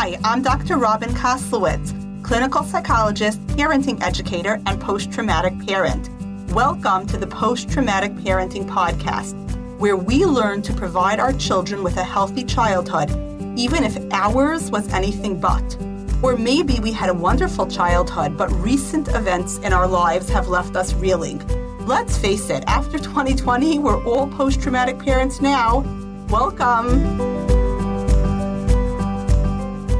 Hi, I'm Dr. Robin Koslowitz, clinical psychologist, parenting educator, and post traumatic parent. Welcome to the Post Traumatic Parenting Podcast, where we learn to provide our children with a healthy childhood, even if ours was anything but. Or maybe we had a wonderful childhood, but recent events in our lives have left us reeling. Let's face it, after 2020, we're all post traumatic parents now. Welcome.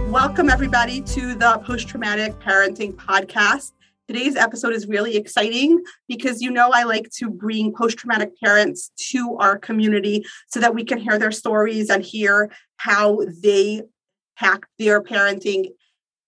Welcome, everybody, to the Post Traumatic Parenting Podcast. Today's episode is really exciting because you know I like to bring post traumatic parents to our community so that we can hear their stories and hear how they hack their parenting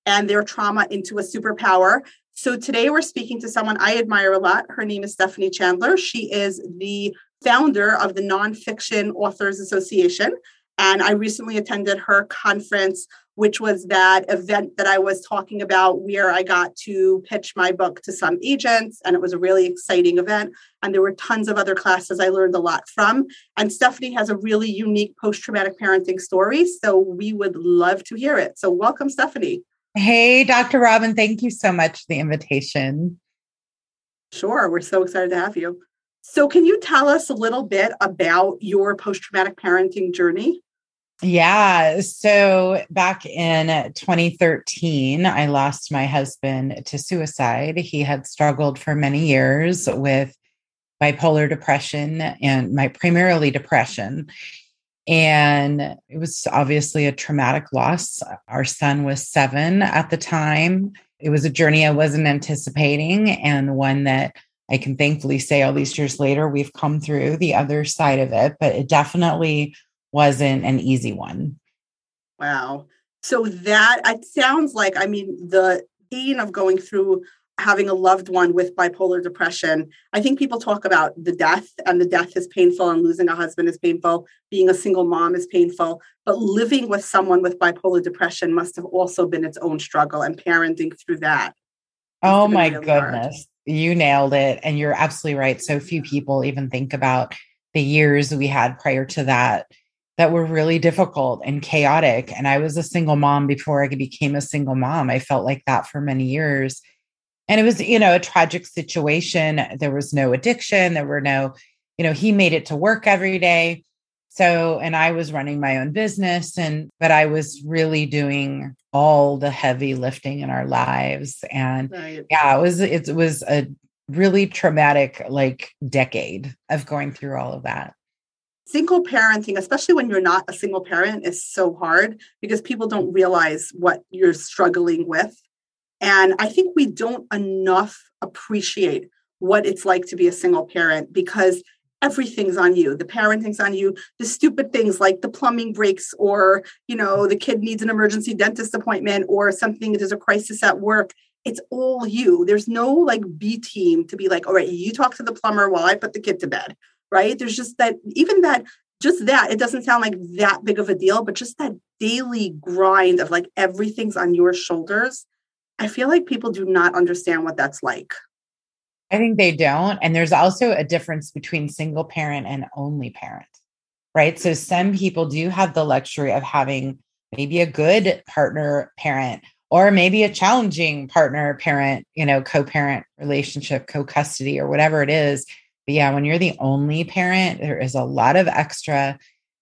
and their trauma into a superpower. So today we're speaking to someone I admire a lot. Her name is Stephanie Chandler. She is the founder of the Nonfiction Authors Association. And I recently attended her conference which was that event that I was talking about where I got to pitch my book to some agents. And it was a really exciting event. And there were tons of other classes I learned a lot from. And Stephanie has a really unique post traumatic parenting story. So we would love to hear it. So welcome, Stephanie. Hey, Dr. Robin. Thank you so much for the invitation. Sure. We're so excited to have you. So, can you tell us a little bit about your post traumatic parenting journey? Yeah. So back in 2013, I lost my husband to suicide. He had struggled for many years with bipolar depression and my primarily depression. And it was obviously a traumatic loss. Our son was seven at the time. It was a journey I wasn't anticipating and one that I can thankfully say all these years later, we've come through the other side of it, but it definitely wasn't an easy one. Wow. So that it sounds like, I mean, the pain of going through having a loved one with bipolar depression. I think people talk about the death, and the death is painful, and losing a husband is painful, being a single mom is painful. But living with someone with bipolar depression must have also been its own struggle, and parenting through that. Oh my really goodness. Hard. You nailed it. And you're absolutely right. So few people even think about the years we had prior to that that were really difficult and chaotic. And I was a single mom before I became a single mom. I felt like that for many years. And it was, you know, a tragic situation. There was no addiction. There were no, you know, he made it to work every day. So, and I was running my own business and, but I was really doing all the heavy lifting in our lives. And right. yeah, it was, it was a really traumatic like decade of going through all of that single parenting, especially when you're not a single parent, is so hard because people don't realize what you're struggling with. And I think we don't enough appreciate what it's like to be a single parent because everything's on you. The parenting's on you the stupid things like the plumbing breaks or you know the kid needs an emergency dentist appointment or something there's a crisis at work. It's all you. There's no like b team to be like all right you talk to the plumber while i put the kid to bed right? There's just that, even that, just that, it doesn't sound like that big of a deal, but just that daily grind of like everything's on your shoulders. I feel like people do not understand what that's like. I think they don't. And there's also a difference between single parent and only parent, right? So some people do have the luxury of having maybe a good partner parent or maybe a challenging partner parent, you know, co parent relationship, co custody, or whatever it is. But yeah, when you're the only parent, there is a lot of extra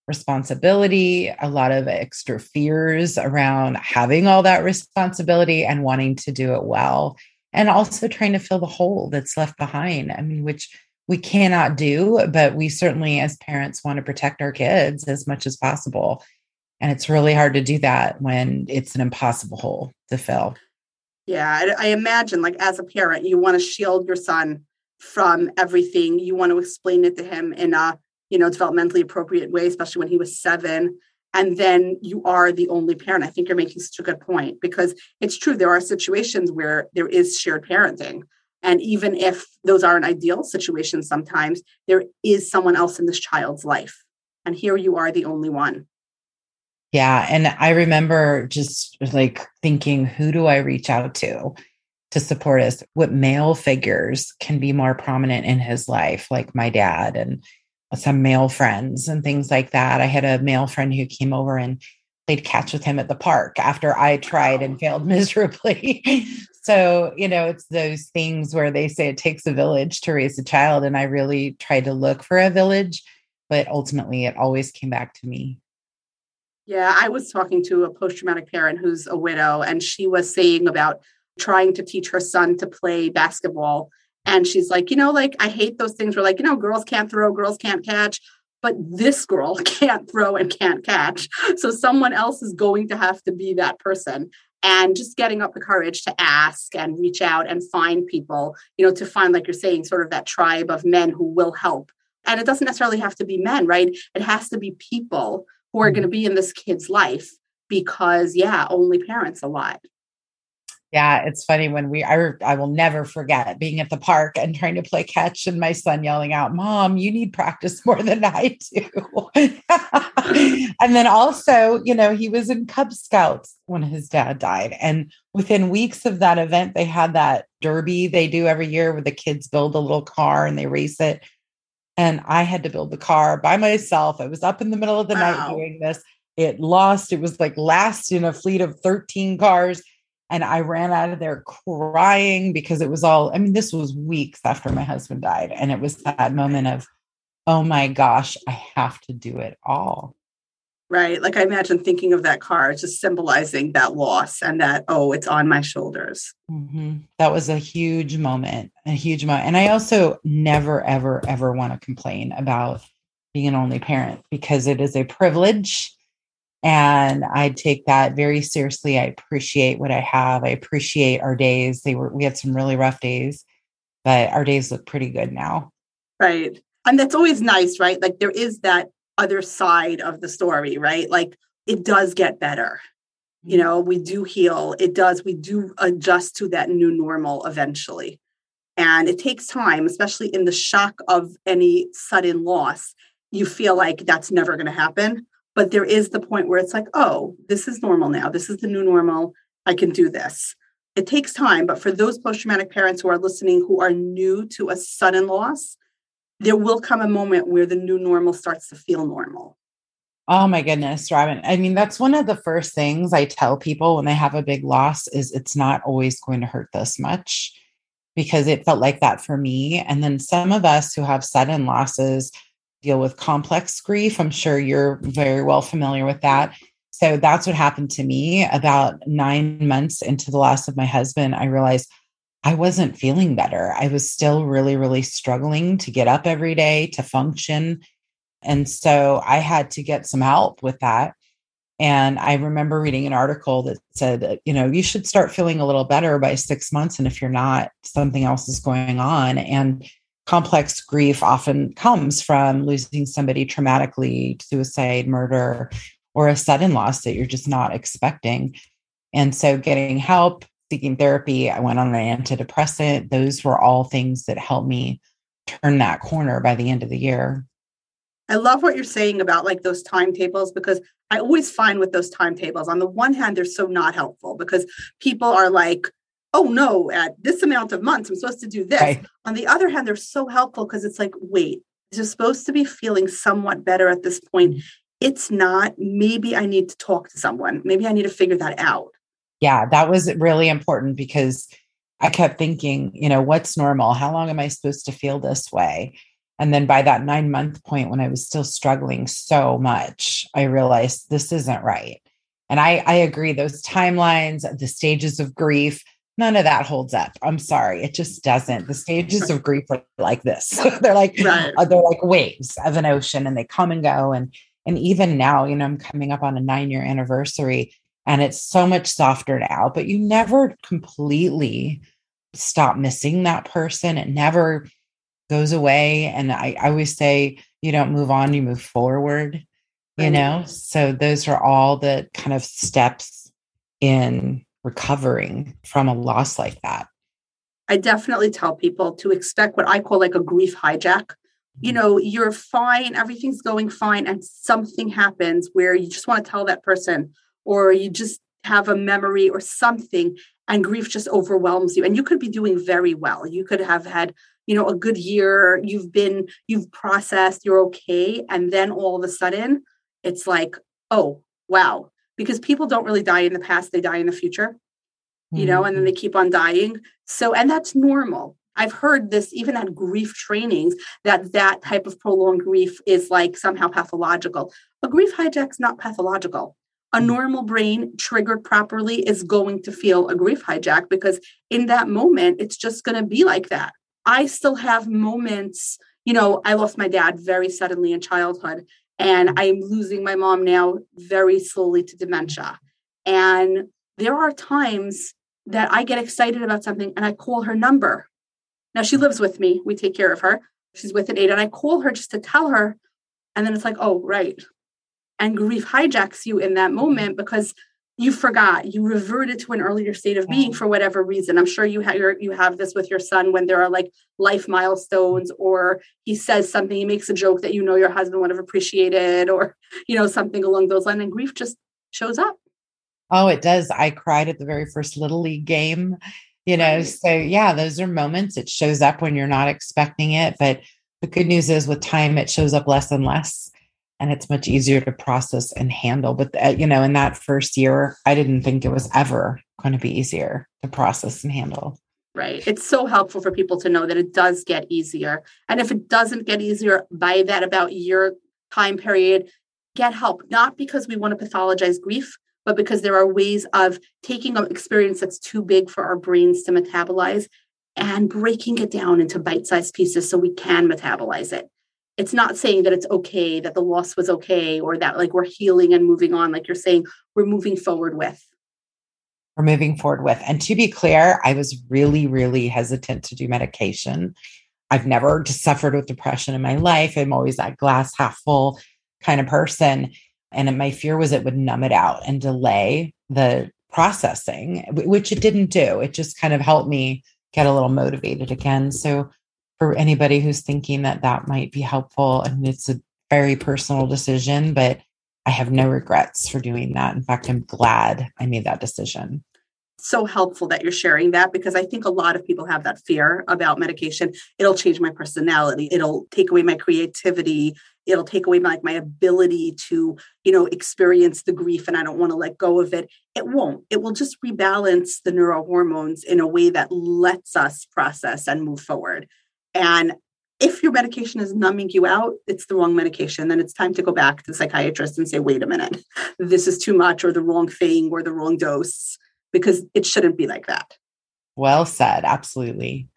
responsibility, a lot of extra fears around having all that responsibility and wanting to do it well. And also trying to fill the hole that's left behind. I mean, which we cannot do, but we certainly, as parents, want to protect our kids as much as possible. And it's really hard to do that when it's an impossible hole to fill. Yeah, I, I imagine, like, as a parent, you want to shield your son from everything. You want to explain it to him in a you know developmentally appropriate way, especially when he was seven. And then you are the only parent. I think you're making such a good point because it's true. There are situations where there is shared parenting. And even if those aren't ideal situations, sometimes there is someone else in this child's life. And here you are the only one. Yeah. And I remember just like thinking, who do I reach out to? To support us what male figures can be more prominent in his life like my dad and some male friends and things like that i had a male friend who came over and played catch with him at the park after I tried and failed miserably. so, you know, it's those things where they say it takes a village to raise a child. And I really tried to look for a village, but ultimately it always came back to me. Yeah, I was talking to a post traumatic parent who's a widow, and she was saying about trying to teach her son to play basketball. And she's like, you know, like, I hate those things where, like, you know, girls can't throw, girls can't catch but this girl can't throw and can't catch. So someone else is going to have to be that person. And just getting up the courage to ask and reach out and find people, you know, to find, like you're saying, sort of that tribe of men who will help. And it doesn't necessarily have to be men, right? It has to be people who are hmm. going to be in this kid's life because, yeah, only parents a lot. Yeah, it's funny when we I I will never forget being at the park and trying to play catch and my son yelling out, "Mom, you need practice more than I do." and then also, you know, he was in Cub Scouts when his dad died and within weeks of that event they had that derby they do every year where the kids build a little car and they race it. And I had to build the car by myself. I was up in the middle of the wow. night doing this. It lost. It was like last in a fleet of 13 cars and I ran out of there crying because it was all, I mean, this was weeks after my husband died. And it was that moment of, oh my gosh, I have to do it all. Right. Like I imagine thinking of that car just symbolizing that loss and that, oh, it's on my shoulders. Mm-hmm. That was a huge moment, a huge moment. And I also never, ever, ever want to complain about being an only parent because it is a privilege and I take that very seriously. I appreciate what I have. I appreciate our days. They were we had some really rough days, but our days look pretty good now. Right. And that's always nice, right? Like there is that other side of the story, right? Like it does get better. You mm-hmm. know, we do heal. It does. We do adjust to that new normal eventually. And it takes time, especially in the shock of any sudden loss. You feel like that's never going to happen but there is the point where it's like oh this is normal now this is the new normal i can do this it takes time but for those post-traumatic parents who are listening who are new to a sudden loss there will come a moment where the new normal starts to feel normal Oh my goodness, Robin. I mean, that's one of the first things I tell people when they have a big loss is it's not always going to hurt this much because it felt like that for me. And then some of us who have sudden losses, deal with complex grief. I'm sure you're very well familiar with that. So that's what happened to me about nine months into the loss of my husband. I realized I wasn't feeling better. I was still really, really struggling to get up every day, to function. And so I had to get some help with that. And I remember reading an article that said, you know, you should start feeling a little better by six months. And if you're not, something else is going on. And complex grief often comes from losing somebody traumatically, suicide, murder, or a sudden loss that you're just not expecting. And so getting help, seeking therapy, I went on an antidepressant. Those were all things that helped me turn that corner by the end of the year. I love what you're saying about like those timetables because I always find with those timetables, on the one hand, they're so not helpful because people are like, oh no, at this amount of months, I'm supposed to do this. Right. On the other hand, they're so helpful because it's like, wait, you're supposed to be feeling somewhat better at this point. Mm-hmm. It's not. Maybe I need to talk to someone. Maybe I need to figure that out. Yeah, that was really important because I kept thinking, you know, what's normal? How long am I supposed to feel this way? And then by that nine month point, when I was still struggling so much, I realized this isn't right. And I, I agree, those timelines, the stages of grief, none of that holds up. I'm sorry, it just doesn't. The stages of grief are like this. they're like right. uh, they're like waves of an ocean, and they come and go. And and even now, you know, I'm coming up on a nine year anniversary, and it's so much softer now. But you never completely stop missing that person. It never goes away. And I, I always say, you don't move on, you move forward. You know, so those are all the kind of steps in recovering from a loss like that? I definitely tell people to expect what I call like a grief hijack. You mm-hmm. know, you're fine, everything's going fine, and something happens where you just want to tell that person, or you just have a memory or something, and grief just overwhelms you. And you could be doing very well. You could have had, you know, a good year. You've been, you've processed, you're okay. And then all of a sudden, it's like, oh, wow, because people don't really die in the past, they die in the future, you know, and then they mm-hmm. keep on dying. So, and that's normal. I've heard this even at grief trainings that that type of prolonged grief is like somehow pathological. A grief hijack's not pathological. A mm-hmm. normal brain triggered properly is going to feel a grief hijack because in that moment, it's just going to be like that. I still have moments, you know, I lost my dad very suddenly in childhood, and I'm losing my mom now very slowly to dementia. And there are times that I get excited about something and I call her number now she lives with me. We take care of her. She's with an aide, and I call her just to tell her. And then it's like, oh, right. And grief hijacks you in that moment because you forgot. You reverted to an earlier state of being for whatever reason. I'm sure you have you have this with your son when there are like life milestones, or he says something, he makes a joke that you know your husband would have appreciated, or you know something along those lines. And grief just shows up. Oh, it does. I cried at the very first little league game you know right. so yeah those are moments it shows up when you're not expecting it but the good news is with time it shows up less and less and it's much easier to process and handle but uh, you know in that first year i didn't think it was ever going to be easier to process and handle. Right. It's so helpful for people to know that it does get easier. And if it doesn't get easier by that about year time period get help not because we want to pathologize grief but because there are ways of taking an experience that's too big for our brains to metabolize and breaking it down into bite sized pieces so we can metabolize it. It's not saying that it's okay, that the loss was okay, or that like we're healing and moving on. Like you're saying, we're moving forward with. We're moving forward with. And to be clear, I was really, really hesitant to do medication. I've never suffered with depression in my life. I'm always that glass half full kind of person. And my fear was it would numb it out and delay the processing, which it didn't do. It just kind of helped me get a little motivated again. So, for anybody who's thinking that that might be helpful, and it's a very personal decision, but I have no regrets for doing that. In fact, I'm glad I made that decision so helpful that you're sharing that because I think a lot of people have that fear about medication. It'll change my personality. It'll take away my creativity. It'll take away my, like my ability to, you know, experience the grief and I don't want to let go of it. It won't. It will just rebalance the neurohormones in a way that lets us process and move forward. And if your medication is numbing you out, it's the wrong medication. Then it's time to go back to the psychiatrist and say, wait a minute, this is too much or the wrong thing or the wrong dose because it shouldn't be like that. Well said. Absolutely.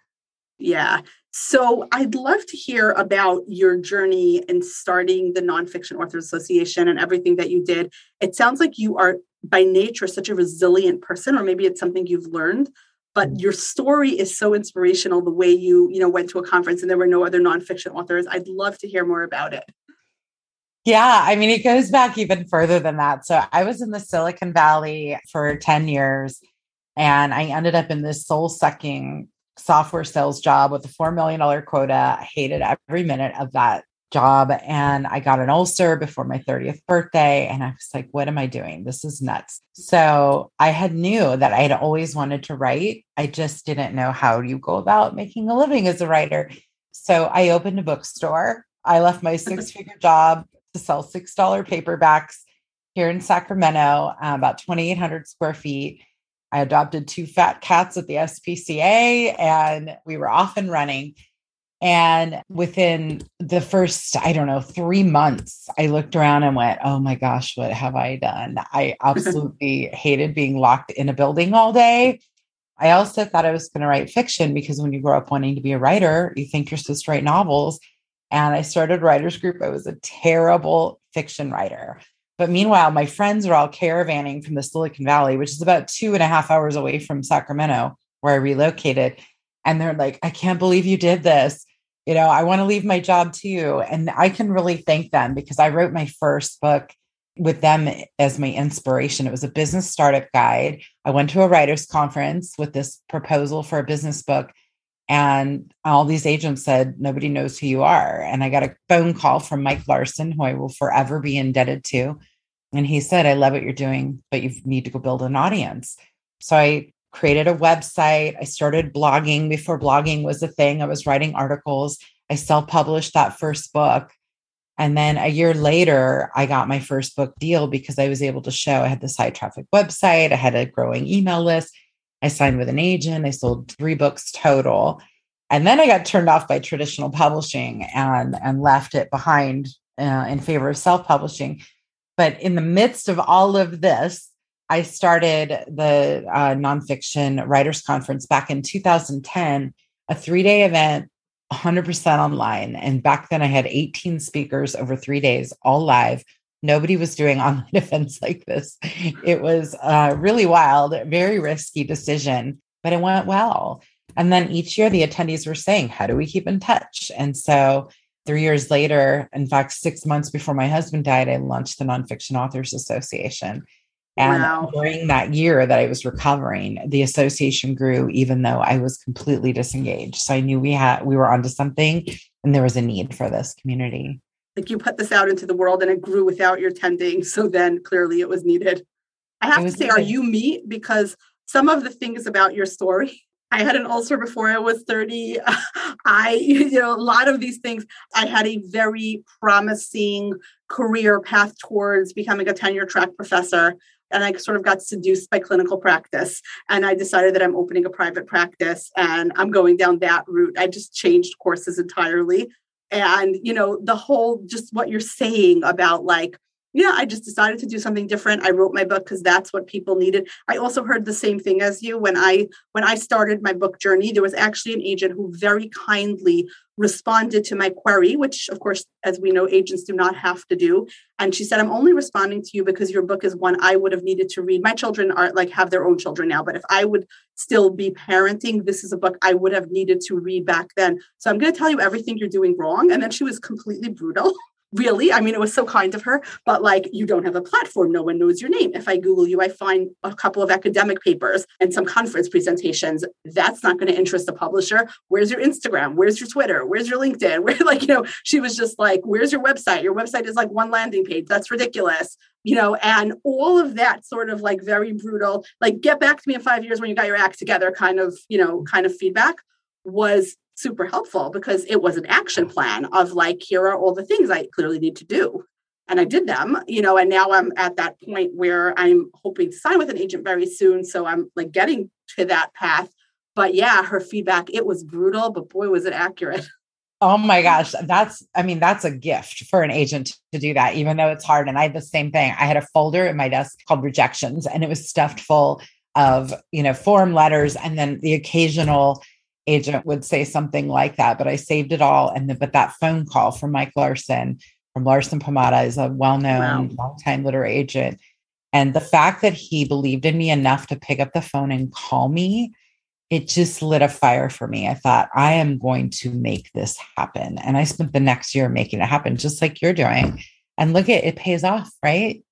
Yeah. So I'd love to hear about your journey in starting the Nonfiction Authors Association and everything that you did. It sounds like you are by nature such a resilient person, or maybe it's something you've learned. But your story is so inspirational. The way you, you know, went to a conference and there were no other nonfiction authors. I'd love to hear more about it. Yeah, I mean, it goes back even further than that. So I was in the Silicon Valley for 10 years and I ended up in this soul sucking software sales job with a $4 million quota. I hated every minute of that job. And I got an ulcer before my 30th birthday. And I was like, what am I doing? This is nuts. So I had knew that I had always wanted to write. I just didn't know how you go about making a living as a writer. So I opened a bookstore. I left my six figure job to sell $6 paperbacks here in Sacramento, uh, about 2,800 square feet. I adopted two fat cats at the SPCA and we were off and running. And within the first, I don't know, three months, I looked around and went, oh my gosh, what have I done? I absolutely hated being locked in a building all day. I also thought I was going to write fiction because when you grow up wanting to be a writer, you think you're supposed to write novels. And I started writers group. I was a terrible fiction writer. But meanwhile, my friends are all caravanning from the Silicon Valley, which is about two and a half hours away from Sacramento, where I relocated. And they're like, I can't believe you did this. You know, I want to leave my job too. And I can really thank them because I wrote my first book with them as my inspiration. It was a business startup guide. I went to a writer's conference with this proposal for a business book. And all these agents said, nobody knows who you are. And I got a phone call from Mike Larsen, who I will forever be indebted to. And he said, I love what you're doing, but you need to go build an audience. So I created a website. I started blogging before blogging was a thing. I was writing articles. I self published that first book. And then a year later, I got my first book deal because I was able to show I had this high traffic website, I had a growing email list. I signed with an agent, I sold three books total. And then I got turned off by traditional publishing and, and left it behind uh, in favor of self publishing. But in the midst of all of this, I started the uh, nonfiction writers conference back in 2010, a three day event, 100% online. And back then I had 18 speakers over three days, all live. Nobody was doing online events like this. It was uh, really wild, very risky decision, but it went well. And then each year the attendees were saying, How do we keep in touch? And so three years later, in fact, six months before my husband died, I launched the Nonfiction Authors Association. And wow. during that year that I was recovering, the association grew even though I was completely disengaged. So I knew we had we were onto something and there was a need for this community. Like you put this out into the world and it grew without your tending. So then clearly it was needed. I have to say, needed. are you me? Because some of the things about your story I had an ulcer before I was 30. I, you know, a lot of these things, I had a very promising career path towards becoming a tenure track professor. And I sort of got seduced by clinical practice. And I decided that I'm opening a private practice and I'm going down that route. I just changed courses entirely. And, you know, the whole just what you're saying about like, yeah, I just decided to do something different. I wrote my book because that's what people needed. I also heard the same thing as you when I when I started my book journey. There was actually an agent who very kindly responded to my query, which of course, as we know, agents do not have to do. And she said, "I'm only responding to you because your book is one I would have needed to read. My children are like have their own children now, but if I would still be parenting, this is a book I would have needed to read back then. So I'm going to tell you everything you're doing wrong." And then she was completely brutal. really i mean it was so kind of her but like you don't have a platform. No one knows your name. If i google you i find a couple of academic papers and some conference presentations. That's not going to interest a publisher. Where's your instagram? Where's your twitter? Where's your linkedin? Where like you know she was just like where's your website? Your website is like one landing page. That's ridiculous you know and all of that sort of like very brutal like get back to me in five years when you got your act together kind of you know kind of feedback was super helpful because it was an action mm. plan of like, here are all the things I clearly need to do. And I did them, you know, and now I'm at that point where I'm hoping to sign with an agent very soon. So I'm like getting to that path. But yeah, her feedback, it was brutal, but boy, was it accurate. Oh my gosh. That's, I mean, that's a gift for an agent to do that, even though it's hard. And I had the same thing. I had a folder in my desk called rejections, and it was stuffed full of, you know, form letters and then the occasional agent would say something like that, but I saved it all. And the, but that phone call from Mike Larsen from Larsen Pomada is a well-known, wow. long-time literary agent. And the fact that he believed in me enough to pick up the phone and call me, it just lit a fire for me. I thought, I am going to make this happen. And I spent the next year making it happen, just like you're doing. And look at it pays off, right?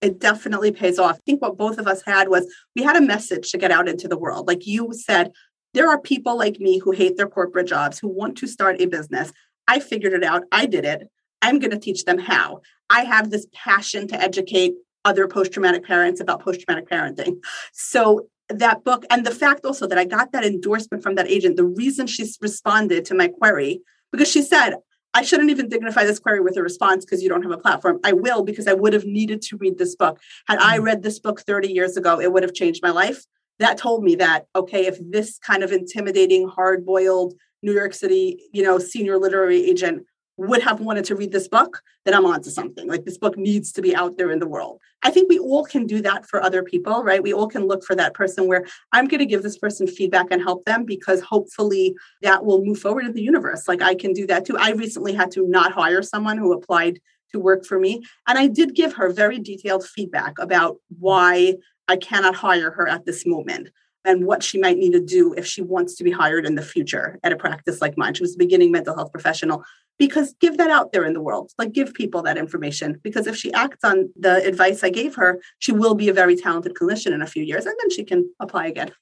It definitely pays off. I think what both of us had was we had a message to get out into the world. Like you said, there are people like me who hate their corporate jobs, who want to start a business. I figured it out. I did it. I'm going to teach them how. I have this passion to educate other post traumatic parents about post traumatic parenting. So, that book, and the fact also that I got that endorsement from that agent, the reason she responded to my query, because she said, I shouldn't even dignify this query with a response because you don't have a platform. I will because I would have needed to read this book. Had I mm. read this book 30 years ago, it would have changed my life that told me that okay if this kind of intimidating hard-boiled new york city you know senior literary agent would have wanted to read this book then i'm on to something. Like this book needs to be out there in the world. I think we all can do that for other people right? We all can look for that person where i'm going to give this person feedback and help them because hopefully that will move forward in the universe. Like i can do that too. I recently had to not hire someone who applied to work for me and i did give her very detailed feedback about why I cannot hire her at this moment and what she might need to do if she wants to be hired in the future at a practice like mine. She was a beginning mental health professional because give that out there in the world, like give people that information. Because if she acts on the advice I gave her, she will be a very talented clinician in a few years and then she can apply again.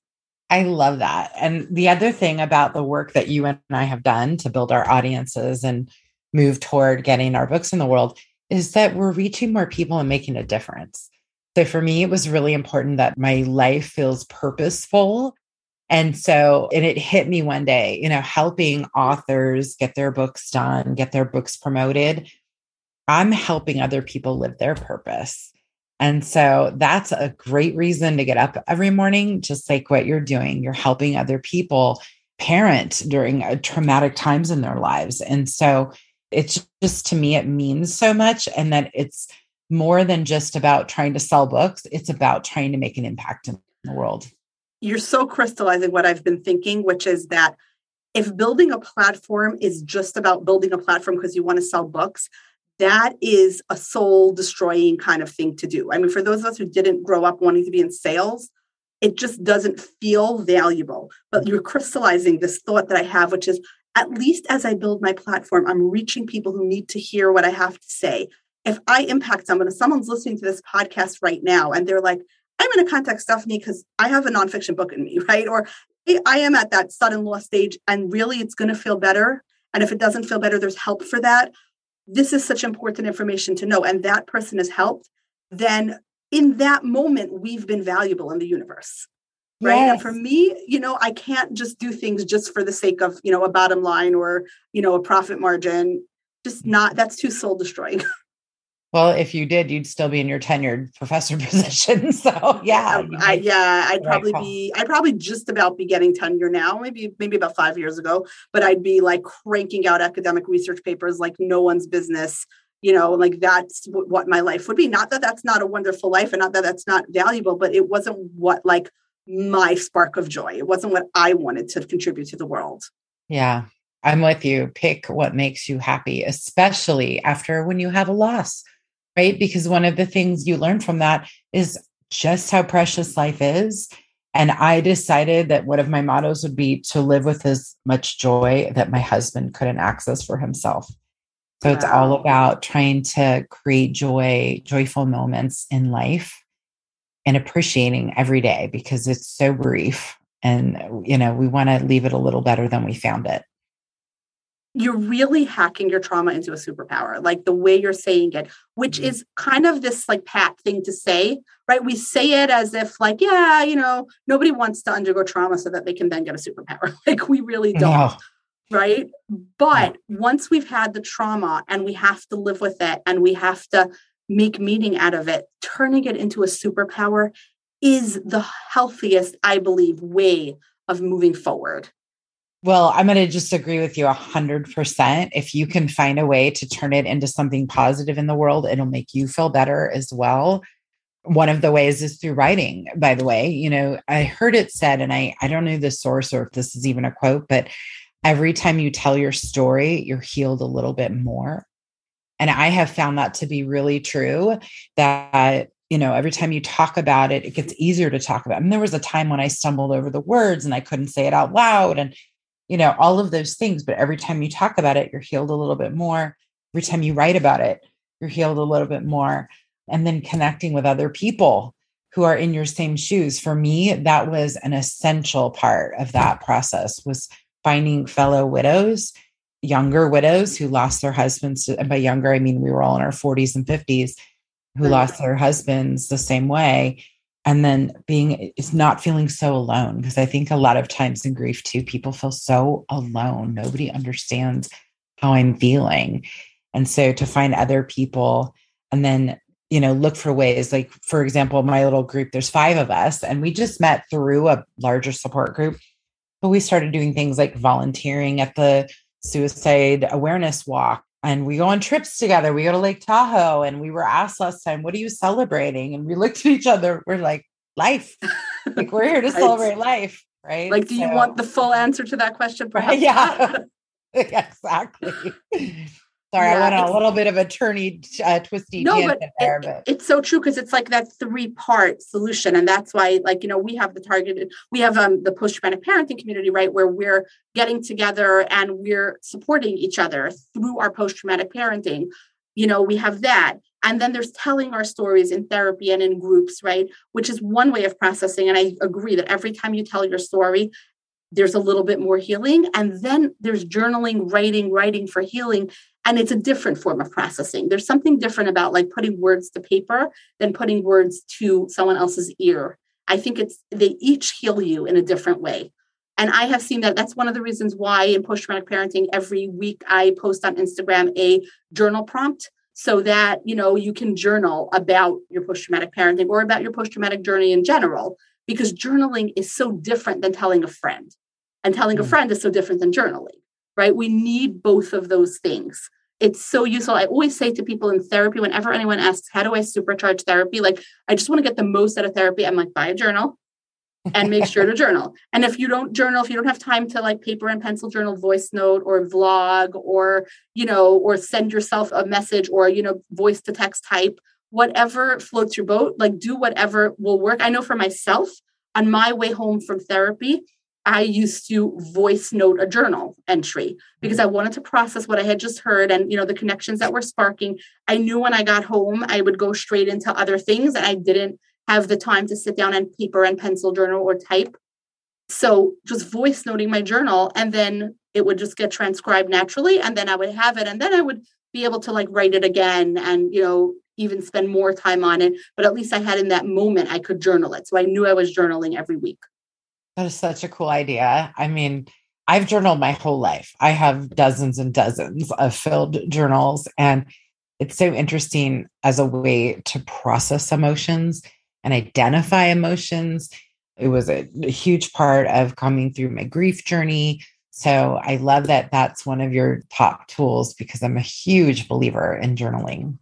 I love that. And the other thing about the work that you and I have done to build our audiences and move toward getting our books in the world is that we're reaching more people and making a difference. So for me, it was really important that my life feels purposeful. And so, and it hit me one day, you know, helping authors get their books done, get their books promoted. I'm helping other people live their purpose. And so that's a great reason to get up every morning, just like what you're doing. You're helping other people parent during uh, traumatic times in their lives. And so it's just to me, it means so much. And that it's more than just about trying to sell books, it's about trying to make an impact in the world. You're so crystallizing what I've been thinking, which is that if building a platform is just about building a platform because you want to sell books, that is a soul destroying kind of thing to do. I mean, for those of us who didn't grow up wanting to be in sales, it just doesn't feel valuable. But you're crystallizing this thought that I have, which is at least as I build my platform, I'm reaching people who need to hear what I have to say. If I impact someone, if someone's listening to this podcast right now and they're like, I'm going to contact Stephanie because I have a nonfiction book in me, right? Or hey, I am at that sudden loss stage and really it's going to feel better. And if it doesn't feel better, there's help for that this is such important information to know and that person has helped then in that moment we've been valuable in the universe right yes. and for me you know i can't just do things just for the sake of you know a bottom line or you know a profit margin just mm. not that's too soul destroying Well, if you did, you'd still be in your tenured professor position. So yeah, I, yeah, I'd probably be, I'd probably just about be getting tenure now, maybe maybe about five years ago. But I'd be like cranking out academic research papers like no one's business. You know, like that's w- what my life would be. Not that that's not a wonderful life, and not that that's not valuable, but it wasn't what like my spark of joy. It wasn't what I wanted to contribute to the world. Yeah, I'm with you. Pick what makes you happy, especially after when you have a loss right? Because one of the things you learn from that is just how precious life is. And I decided that one of my mottos would be to live with as much joy that my husband couldn't access for himself. So wow. it's all about trying to create joy, joyful moments in life and appreciating every day because it's so brief. And, you know, we want to leave it a little better than we found it you're really hacking your trauma into a superpower like the way you're saying it which mm-hmm. is kind of this like pat thing to say right we say it as if like yeah you know nobody wants to undergo trauma so that they can then get a superpower like we really don't no. right but no. once we've had the trauma and we have to live with it and we have to make meaning out of it turning it into a superpower is the healthiest i believe way of moving forward well, I'm going to just agree with you 100%. If you can find a way to turn it into something positive in the world, it'll make you feel better as well. One of the ways is through writing, by the way. You know, I heard it said, and I, I don't know the source or if this is even a quote, but every time you tell your story, you're healed a little bit more. And I have found that to be really true that you know, every time you talk about it, it gets easier to talk about. And there was a time when I stumbled over the words and I couldn't say it out loud. And you know, all of those things. But every time you talk about it, you're healed a little bit more. Every time you write about it, you're healed a little bit more. And then connecting with other people who are in your same shoes. For me, that was an essential part of that process was finding fellow widows, younger widows who lost their husbands. And by younger, I mean we were all in our 40s and 50s who mm-hmm. lost their husbands the same way and then being is not feeling so alone because i think a lot of times in grief too people feel so alone. Nobody understands how i'm feeling. And so to find other people and then you know look for ways like for example my little group there's five of us and we just met through a larger support group but we started doing things like volunteering at the suicide awareness walk and we go on trips together. We go to Lake Tahoe and we were asked last time, what are you celebrating? And we looked at each other. We're like, life. like we're here to celebrate life. Right. Like, do so, you want the full answer to that question? Perhaps? Yeah. exactly. Sorry, yeah, I went on a little bit of a turny, uh, twisty no, but, there, but it's so true because it's like that three part solution, and that's why, like you know, we have the targeted, we have um the post traumatic parenting community, right, where we're getting together and we're supporting each other through our post traumatic parenting. You know, we have that, and then there's telling our stories in therapy and in groups, right, which is one way of processing. And I agree that every time you tell your story, there's a little bit more healing. And then there's journaling, writing, writing for healing. And it's a different form of processing. There's something different about like putting words to paper than putting words to someone else's ear. I think it's they each heal you in a different way. And I have seen that that's one of the reasons why in post traumatic parenting, every week I post on Instagram a journal prompt so that you know you can journal about your post-traumatic parenting or about your post-traumatic journey in general because journaling is so different than telling a friend and telling mm. a friend is so different than journaling right? We need both of those things. It's so useful. I always say to people in therapy whenever anyone asks how do i supercharge therapy? Like i just want to get the most out of therapy. I'm like buy a journal and make sure to journal. And if you don't journal, if you don't have time to like paper and pencil journal, voice note or vlog or, you know, or send yourself a message or, you know, voice to text type, whatever floats your boat, like do whatever will work. I know for myself, on my way home from therapy, I used to voice note a journal entry because I wanted to process what I had just heard and you know the connections that were sparking. I knew when I got home I would go straight into other things and I didn't have the time to sit down and paper and pencil journal or type. So just voice noting my journal and then it would just get transcribed naturally and then I would have it and then I would be able to like write it again and you know even spend more time on it but at least I had in that moment I could journal it. So I knew I was journaling every week. That is such a cool idea. I mean, I've journaled my whole life. I have dozens and dozens of filled journals and it's so interesting as a way to process emotions and identify emotions. It was a, a huge part of coming through my grief journey. So I love that that's one of your top tools because I'm a huge believer in journaling.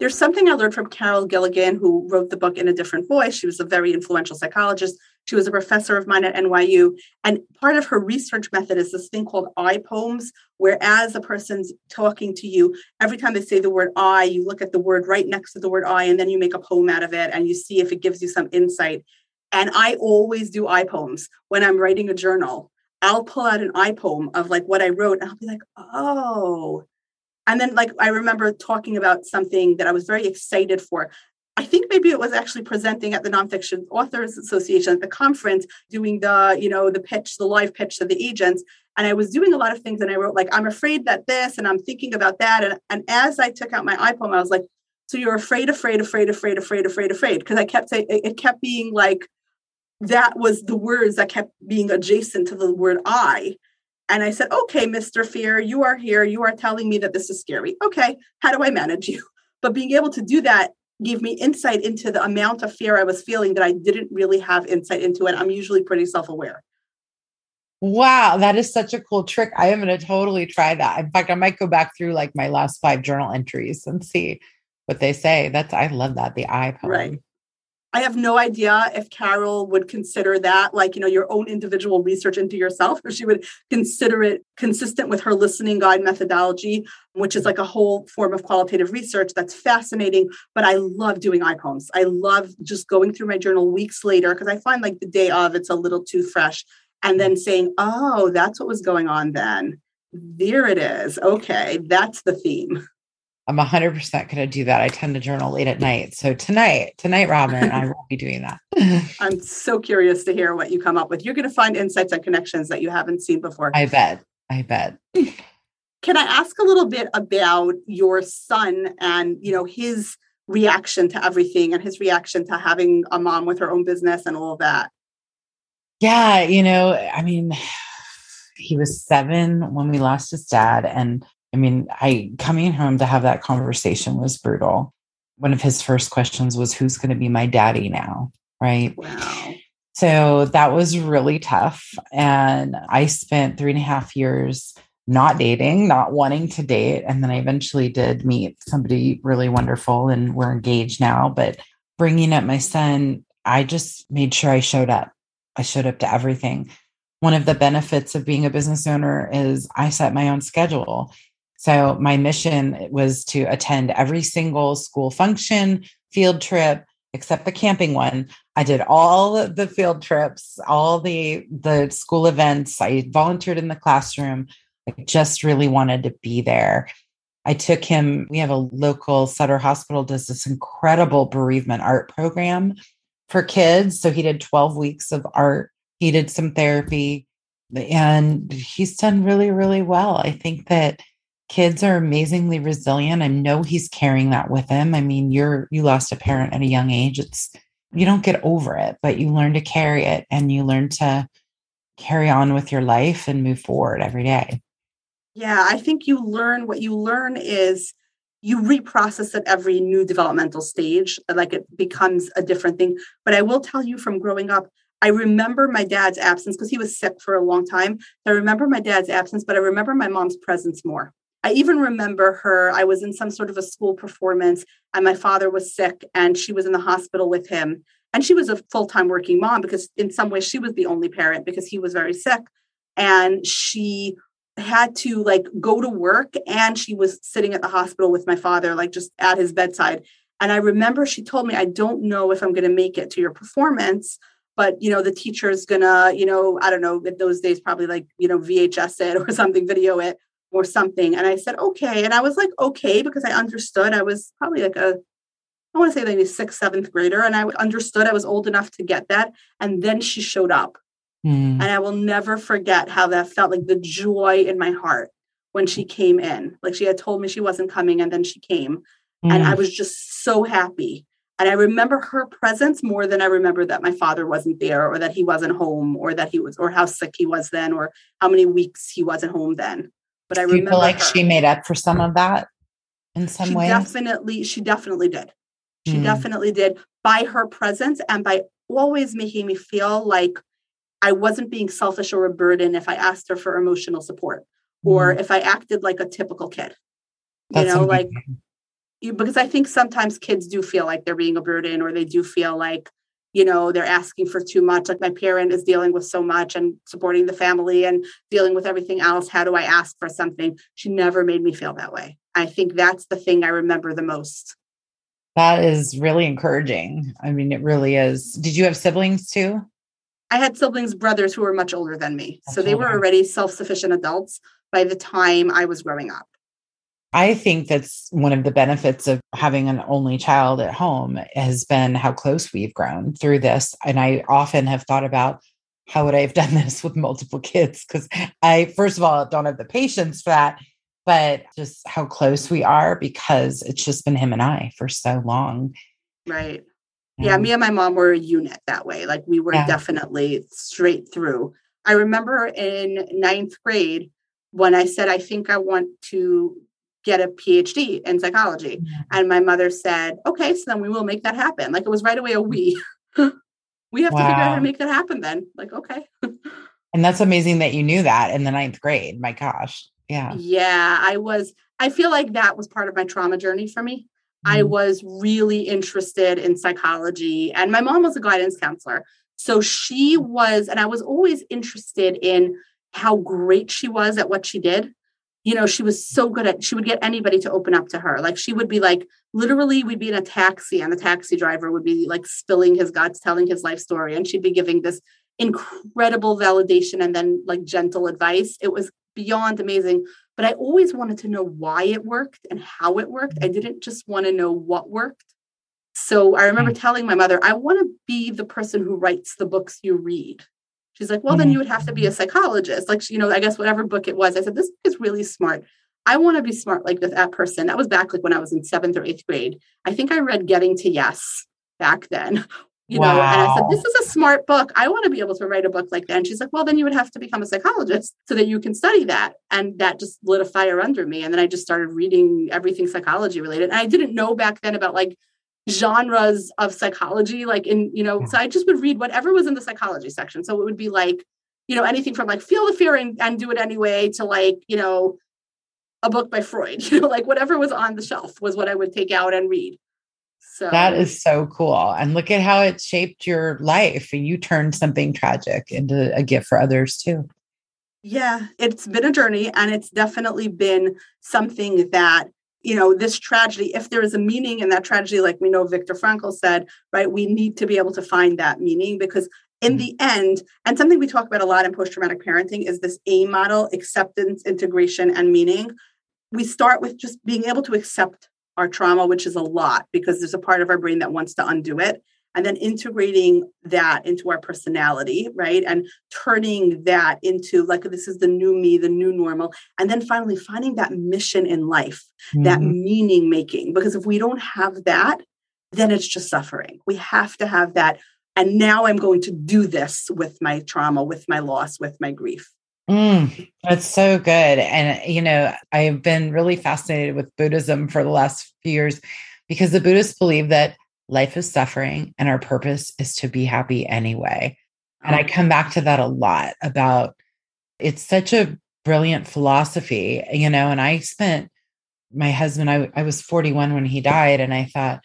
There's something I learned from Carol Gilligan, who wrote the book in a different voice. She was a very influential psychologist. She was a professor of mine at NYU. And part of her research method is this thing called I poems, where as a person's talking to you, every time they say the word I, you look at the word right next to the word I, and then you make a poem out of it and you see if it gives you some insight. And I always do I poems when I'm writing a journal. I'll pull out an I poem of like what I wrote, and I'll be like, oh, and then, like, I remember talking about something that I was very excited for. I think maybe it was actually presenting at the Nonfiction Authors Association at the conference, doing the, you know, the pitch, the live pitch to the agents. And I was doing a lot of things and I wrote, like, I'm afraid that this, and I'm thinking about that. And, and as I took out my I poem, I was like, so you're afraid, afraid, afraid, afraid, afraid, afraid, afraid. Because I kept saying, it kept being like, that was the words that kept being adjacent to the word I. And I said, okay, Mr. Fear, you are here. You are telling me that this is scary. Okay, how do I manage you? But being able to do that gave me insight into the amount of fear I was feeling that I didn't really have insight into. And I'm usually pretty self aware. Wow, that is such a cool trick. I am going to totally try that. In fact, I might go back through like my last five journal entries and see what they say. That's I love that the I poem. Right. I have no idea if Carol would consider that like, you know, your own individual research into yourself, or she would consider it consistent with her listening guide methodology, which is like a whole form of qualitative research that's fascinating. But I love doing I. I love just going through my journal weeks later because I find like the day of it's a little too fresh. And then saying, oh, that's what was going on then. There it is. Okay, that's the theme. I'm 100% going to do that. I tend to journal late at night. So tonight, tonight, Robin, I will be doing that. I'm so curious to hear what you come up with. You're going to find insights and connections that you haven't seen before. I bet. I bet. Can I ask a little bit about your son and, you know, his reaction to everything and his reaction to having a mom with her own business and all of that? Yeah, you know, I mean, he was 7 when we lost his dad and I mean, I coming home to have that conversation was brutal. One of his first questions was, Who's going to be my daddy now? Right. Wow. So that was really tough. And I spent three and a half years not dating, not wanting to date. And then I eventually did meet somebody really wonderful and we're engaged now. But bringing up my son, I just made sure I showed up. I showed up to everything. One of the benefits of being a business owner is I set my own schedule. So my mission was to attend every single school function, field trip, except the camping one. I did all the field trips, all the the school events. I volunteered in the classroom. I just really wanted to be there. I took him, we have a local Sutter hospital does this incredible bereavement art program for kids. So he did 12 weeks of art. He did some therapy and he's done really, really well. I think that kids are amazingly resilient. I know he's carrying that with him. I mean, you're you lost a parent at a young age. It's you don't get over it, but you learn to carry it and you learn to carry on with your life and move forward every day. Yeah, I think you learn what you learn is you reprocess at every new developmental stage, like it becomes a different thing. But I will tell you from growing up, I remember my dad's absence because he was sick for a long time. I remember my dad's absence, but I remember my mom's presence more. I even remember her. I was in some sort of a school performance and my father was sick and she was in the hospital with him. And she was a full time working mom because, in some ways, she was the only parent because he was very sick. And she had to like go to work and she was sitting at the hospital with my father, like just at his bedside. And I remember she told me, I don't know if I'm going to make it to your performance, but you know, the teacher's gonna, you know, I don't know, in those days, probably like, you know, VHS it or something, video it or something. And I said, okay. And I was like, okay, because I understood I was probably like a, I want to say maybe sixth, seventh grader. And I understood I was old enough to get that. And then she showed up. Mm. And I will never forget how that felt like the joy in my heart when she came in. Like she had told me she wasn't coming and then she came. Mm. And I mm. was just so happy. And I remember her presence more than I remember that my father wasn't there or that he wasn't home or that he was or how sick he was then or how many weeks he wasn't home then. But I Do remember like her. she made up for some of that in some she way. Definitely, she definitely did. She mm. definitely did by her presence and by always making me feel like I wasn't being selfish or a burden if I asked her for emotional support or mm. if I acted like a typical kid. That's you know, amazing. like you, because I think sometimes kids do feel like they're being a burden or they do feel like you know they're asking for too much like my parent is dealing with so much and supporting the family and dealing with everything else how do i ask for something? She never made me feel that way. I think that's the thing i remember the most. That is really encouraging. I mean it really is. Did you have siblings too? I had siblings brothers who were much older than me. So they were already self-sufficient adults by the time i was growing up I think that's one of the benefits of having an only child at home has been how close we've grown through this. And I often have thought about how would I have done this with multiple kids? Because I, first of all, don't have the patience for that, but just how close we are because it's just been him and I for so long. Right. Yeah, me and my mom were a unit that way. Like we were yeah. definitely straight through. I remember in ninth grade when I said, I think I want to get a PhD in psychology. Mm-hmm. And my mother said, okay, so then we will make that happen. Like it was right away a we. we have wow. to figure out how to make that happen then. Like, okay. and that's amazing that you knew that in the ninth grade. My gosh. Yeah. Yeah. I was, I feel like that was part of my trauma journey for me. Mm-hmm. I was really interested in psychology, and my mom was a guidance counselor. So she was, and I was always interested in how great she was at what she did you know, she was so good at she would get anybody to open up to her. Like she would be like literally we'd be in a taxi and the taxi driver would be like spilling his guts, telling his life story, and she'd be giving this incredible validation and then like gentle advice. It was beyond amazing. But I always wanted to know why it worked and how it worked. I didn't just want to know what worked. So I remember mm. telling my mother, I want to be the person who writes the books you read. She's like, well, then mm-hmm. you would have to be a psychologist. Like, you know, I guess whatever book it was. I said, this book is really smart. I want to be smart like this, that person. That was back like when I was in seventh or eighth grade. I think I read Getting to Yes back then. You wow. know, and I said, this is a smart book. I want to be able to write a book like that. And she's like, well, then you would have to become a psychologist so that you can study that. And that just lit a fire under me. And then I just started reading everything psychology related. And I didn't know back then about like genres of psychology like in you know hmm. so i just would read whatever was in the psychology section. So it would be like you know anything from like feel the fear and, and do it anyway to like you know a book by freud you know like whatever was on the shelf was what i would take out and read. So that is so cool. And look at how it shaped your life and you turned something tragic into a gift for others too. Yeah it's been a journey and it's definitely been something that you know this tragedy if there is a meaning in that tragedy like we know Viktor Frankl said right we need to be able to find that meaning because in mm-hmm. the end and something we talk about a lot in post traumatic parenting is this AIM model acceptance integration and meaning we start with just being able to accept our trauma which is a lot because there's a part of our brain that wants to undo it and then integrating that into our personality, right? And turning that into like, this is the new me, the new normal. And then finally finding that mission in life, mm-hmm. that meaning making. Because if we don't have that, then it's just suffering. We have to have that. And now I'm going to do this with my trauma, with my loss, with my grief. Mm, that's so good. And, you know, I've been really fascinated with Buddhism for the last few years because the Buddhists believe that life is suffering and our purpose is to be happy anyway. And I oh. come back to that a lot about it's such a brilliant philosophy, you know, and I spent my husband, I, I was 41 when he died, and I thought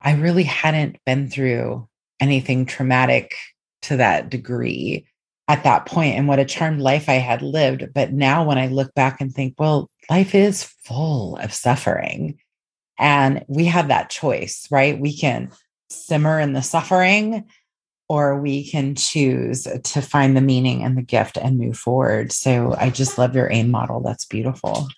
I really hadn't been through anything traumatic to that degree at that point and what a charmed life I had lived. But now when I look back and think, well, life is full of suffering. And we have that choice, right? We can simmer in the suffering or we can choose to find the meaning and the gift and move forward. So I just love your AIM model. That's beautiful.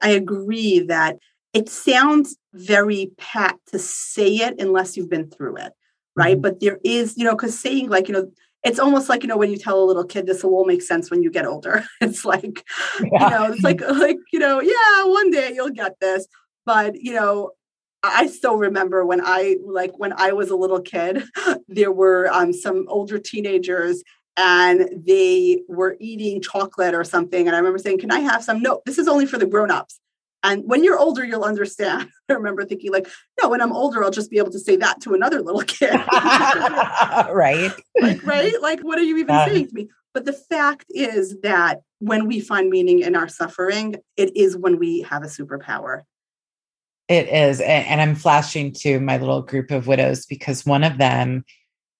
I agree that it sounds very pat to say it unless you've been through it, right? Mm-hmm. But there is, you know, because saying like, you know, it's almost like you know when you tell a little kid this will all make sense when you get older it's like yeah. you know it's like like you know yeah one day you'll get this but you know I still remember when I like when I was a little kid, there were um, some older teenagers and they were eating chocolate or something. And I remember saying, Can I have some? No, this is only for the grown-ups. And when you're older, you'll understand. I remember thinking, like, no, when I'm older, I'll just be able to say that to another little kid. right. Like, right? Like, what are you even uh, saying to me? But the fact is that when we find meaning in our suffering, it is when we have a superpower. It is. And I'm flashing to my little group of widows because one of them,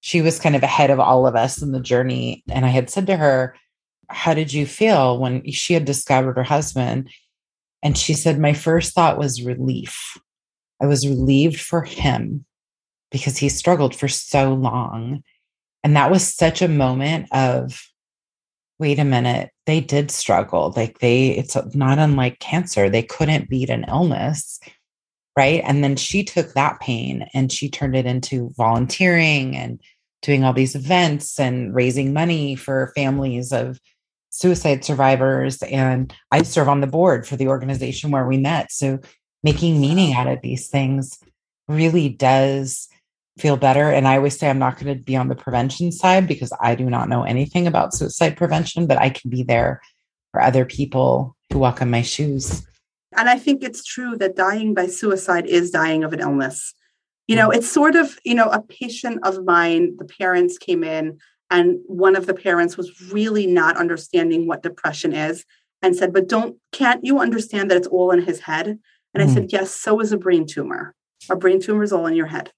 she was kind of ahead of all of us in the journey. And I had said to her, How did you feel when she had discovered her husband? And she said, My first thought was relief. I was relieved for him because he struggled for so long. And that was such a moment of, wait a minute, they did struggle. Like they, it's not unlike cancer. They couldn't beat an illness. Right. And then she took that pain and she turned it into volunteering and doing all these events and raising money for families of suicide survivors and I serve on the board for the organization where we met. So making meaning out of these things really does feel better. And I always say I'm not going to be on the prevention side because I do not know anything about suicide prevention, but I can be there for other people who walk in my shoes. And I think it's true that dying by suicide is dying of an illness. You know, it's sort of, you know, a patient of mine, the parents came in and one of the parents was really not understanding what depression is and said but don't can't you understand that it's all in his head and mm. i said mm. yes so is a brain tumor a brain tumor is all in your head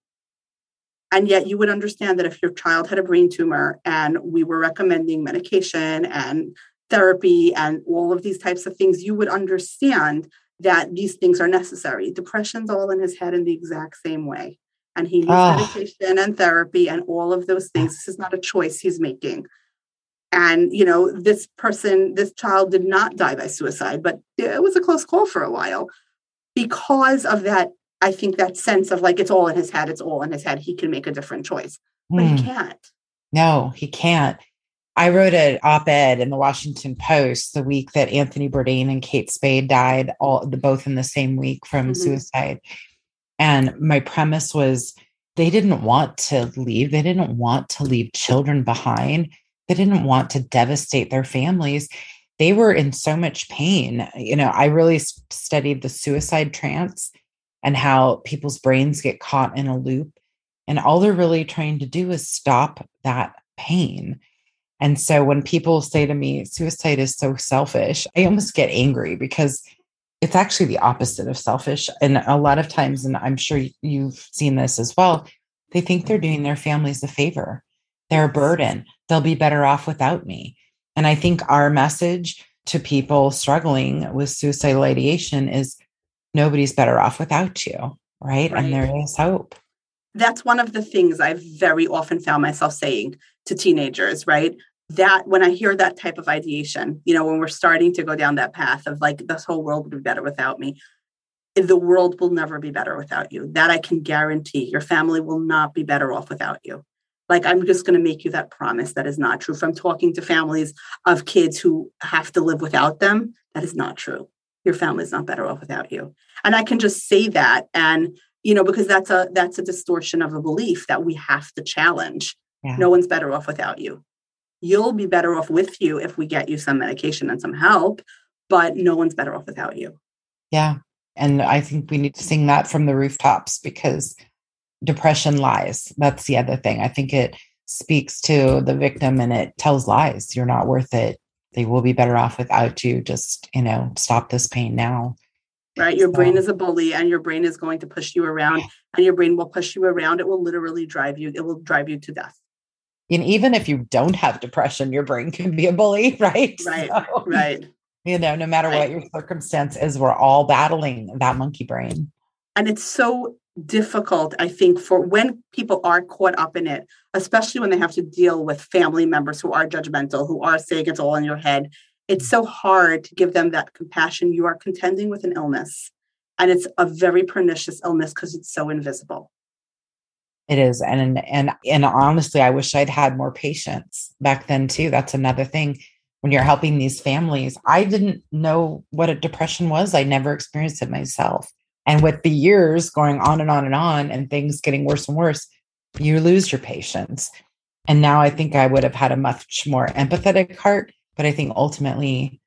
and yet you would understand that if your child had a brain tumor and we were recommending medication and therapy and all of these types of things you would understand that these things are necessary depression's all in his head in the exact same way and he needs oh. medication and therapy and all of those things. This is not a choice he's making. And, you know, this person, this child did not die by suicide, but it was a close call for a while because of that. I think that sense of like it's all in his head, it's all in his head. He can make a different choice, but mm. he hmm. can't. No, he can't. I wrote an op-ed in the Washington Post the week that Anthony Bourdain and Kate Spade died, all both in the same week from mm-hmm. suicide. And my premise was they didn't want to leave. They didn't want to leave children behind. They didn't want to devastate their families. They were in so much pain. You know, I really studied the suicide trance and how people's brains get caught in a loop. And all they're really trying to do is stop that pain. And so when people say to me, suicide is so selfish, I almost get angry because it's actually the opposite of selfish. And a lot of times, and I'm sure you've seen this as well, they think they're doing their families a favor. They're a burden. They'll be better off without me. And I think our message to people struggling with suicidal ideation is nobody's better off without you. Right? right. And there is hope. That's one of the things I've very often found myself saying to teenagers, right? that when I hear that type of ideation, you know, when we're starting to go down that path of like this whole world would be better without me, the world will never be better without you. That I can guarantee. Your family will not be better off without you. Like I'm just going to make you that promise that is not true. From talking to families of kids who have to live without them, that is not true. Your family is not better off without you. And I can just say that and you know because that's a that's a distortion of a belief that we have to challenge. Yeah. No one's better off without you you'll be better off with you if we get you some medication and some help, but no one's better off without you. Yeah. And I think we need to sing that from the rooftops because depression lies. That's the other thing. I think it speaks to the victim and it tells lies. You're not worth it. They will be better off without you. Just, you know, stop this pain now. Right. Your brain is a bully and your brain is going to push you around and your brain will push you around. It will literally drive you, it will drive you to death. And even if you don't have depression, your brain can be a bully, right? Right. So, right. You know, no matter right. what your circumstance is, we're all battling that monkey brain. And it's so difficult, I think, for when people are caught up in it, especially when they have to deal with family members who are judgmental, who are saying it's all in your head. It's so hard to give them that compassion. You are contending with an illness, and it's a very pernicious illness because it's so invisible. It is. And and and honestly, I wish I'd had more patience back then too. That's another thing when you're helping these families. I didn't know what a depression was. I never experienced it myself. And with the years going on and on and on and things getting worse and worse, you lose your patience. And now I think I would have had a much more empathetic heart, but I think ultimately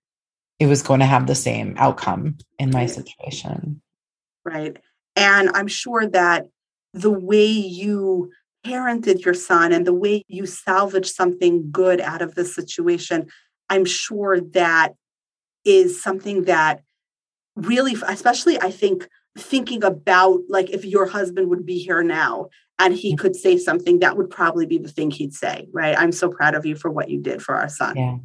it was going to have the same outcome in my situation. Right. And I'm sure that the way you parented your son and the way you salvaged something good out of the situation, I'm sure that is something that really, especially I think thinking about like if your husband would be here now and he mm. could say something that would probably be the thing he'd say right i'm so proud of you for what you did for our son yeah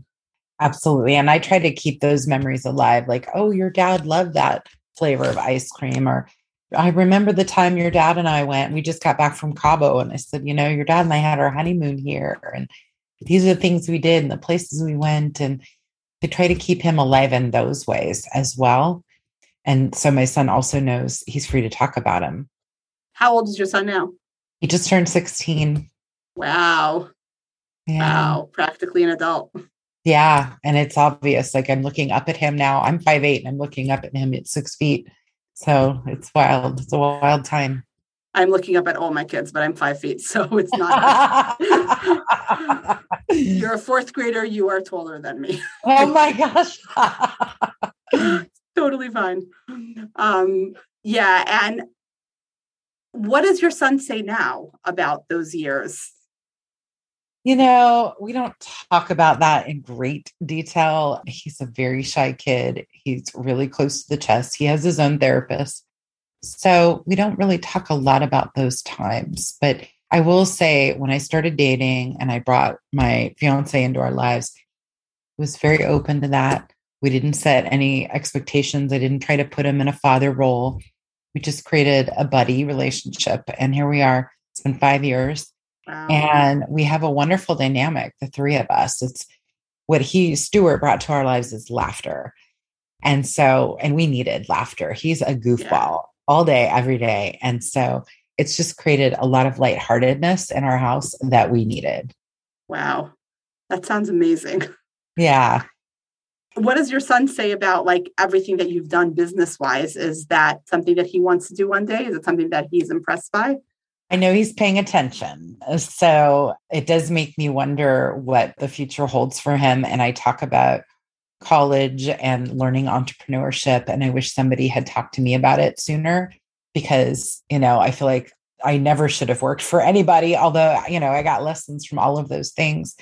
absolutely and i try to keep those memories alive like oh your dad loved that flavor of ice cream or i remember the time your dad and i went we just got back from cabo and i said you know your dad and i had our honeymoon here and these are the things we did and the places we went and to try to keep him alive in those ways as well and so my son also knows he's free to talk about him. How old is your son now? He just turned 16. Wow. Yeah. Wow. Practically an adult. Yeah. And it's obvious. Like I'm looking up at him now. I'm five eight and I'm looking up at him at six feet. So it's wild. It's a wild time. I'm looking up at all my kids, but I'm five feet. So it's not. You're a fourth grader. You are taller than me. oh my gosh totally fine. Um, yeah. And what does your son say now about those years? You know, we don't talk about that in great detail. He's a very shy kid. He's really close to the chest. He has his own therapist. So we don't really talk a lot about those times. But I will say, when I started dating and I brought my fiance into our lives, he was very open to that. We didn't set any expectations. I didn't try to put him in a father role. We just created a buddy relationship. And here we are. It's been five years. Wow. And we have a wonderful dynamic, the three of us. It's what he, Stuart, brought to our lives is laughter. And so, and we needed laughter. He's a goofball yeah. all day, every day. And so it's just created a lot of lightheartedness in our house that we needed. Wow. That sounds amazing. Yeah what does your son say about like everything that you've done business wise is that something that he wants to do one day is it something that he's impressed by i know he's paying attention uh, so it does make me wonder what the future holds for him and i talk about college and learning entrepreneurship and i wish somebody had talked to me about it sooner because you know i feel like i never should have worked for anybody although you know i got lessons from all of those things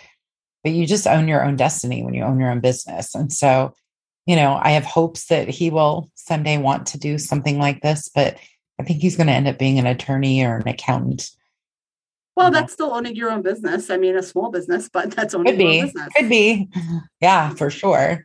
but you just own your own destiny when you own your own business. And so, you know, I have hopes that he will someday want to do something like this, but I think he's going to end up being an attorney or an accountant. Well, um, that's still owning your own business. I mean, a small business, but that's owning Could be. your own business. Could be. Yeah, for sure.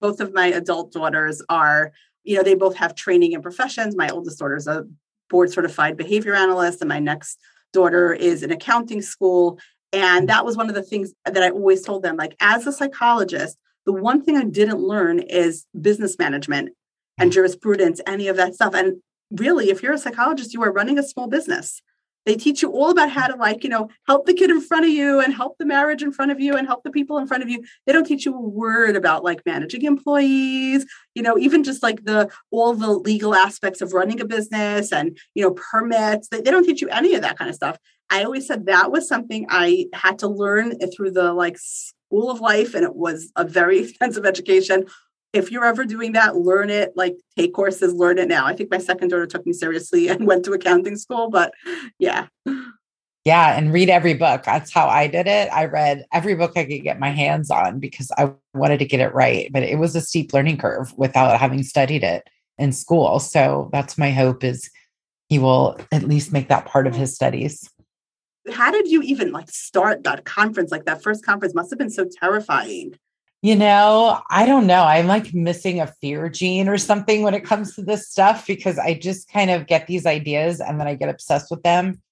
Both of my adult daughters are, you know, they both have training in professions. My oldest daughter is a board certified behavior analyst, and my next daughter is in accounting school. And that was one of the things that I always told them like, as a psychologist, the one thing I didn't learn is business management and jurisprudence, any of that stuff. And really, if you're a psychologist, you are running a small business. They teach you all about how to, like, you know, help the kid in front of you and help the marriage in front of you and help the people in front of you. They don't teach you a word about like managing employees, you know, even just like the all the legal aspects of running a business and, you know, permits. They, they don't teach you any of that kind of stuff. I always said that was something I had to learn through the like school of life, and it was a very expensive education. If you're ever doing that, learn it, like take courses, learn it now. I think my second daughter took me seriously and went to accounting school, but yeah. Yeah, and read every book. That's how I did it. I read every book I could get my hands on because I wanted to get it right, but it was a steep learning curve without having studied it in school. So that's my hope is he will at least make that part of his studies. How did you even like start that conference? Like that first conference must have been so terrifying. You know, I don't know. I'm like missing a fear gene or something when it comes to this stuff because I just kind of get these ideas and then I get obsessed with them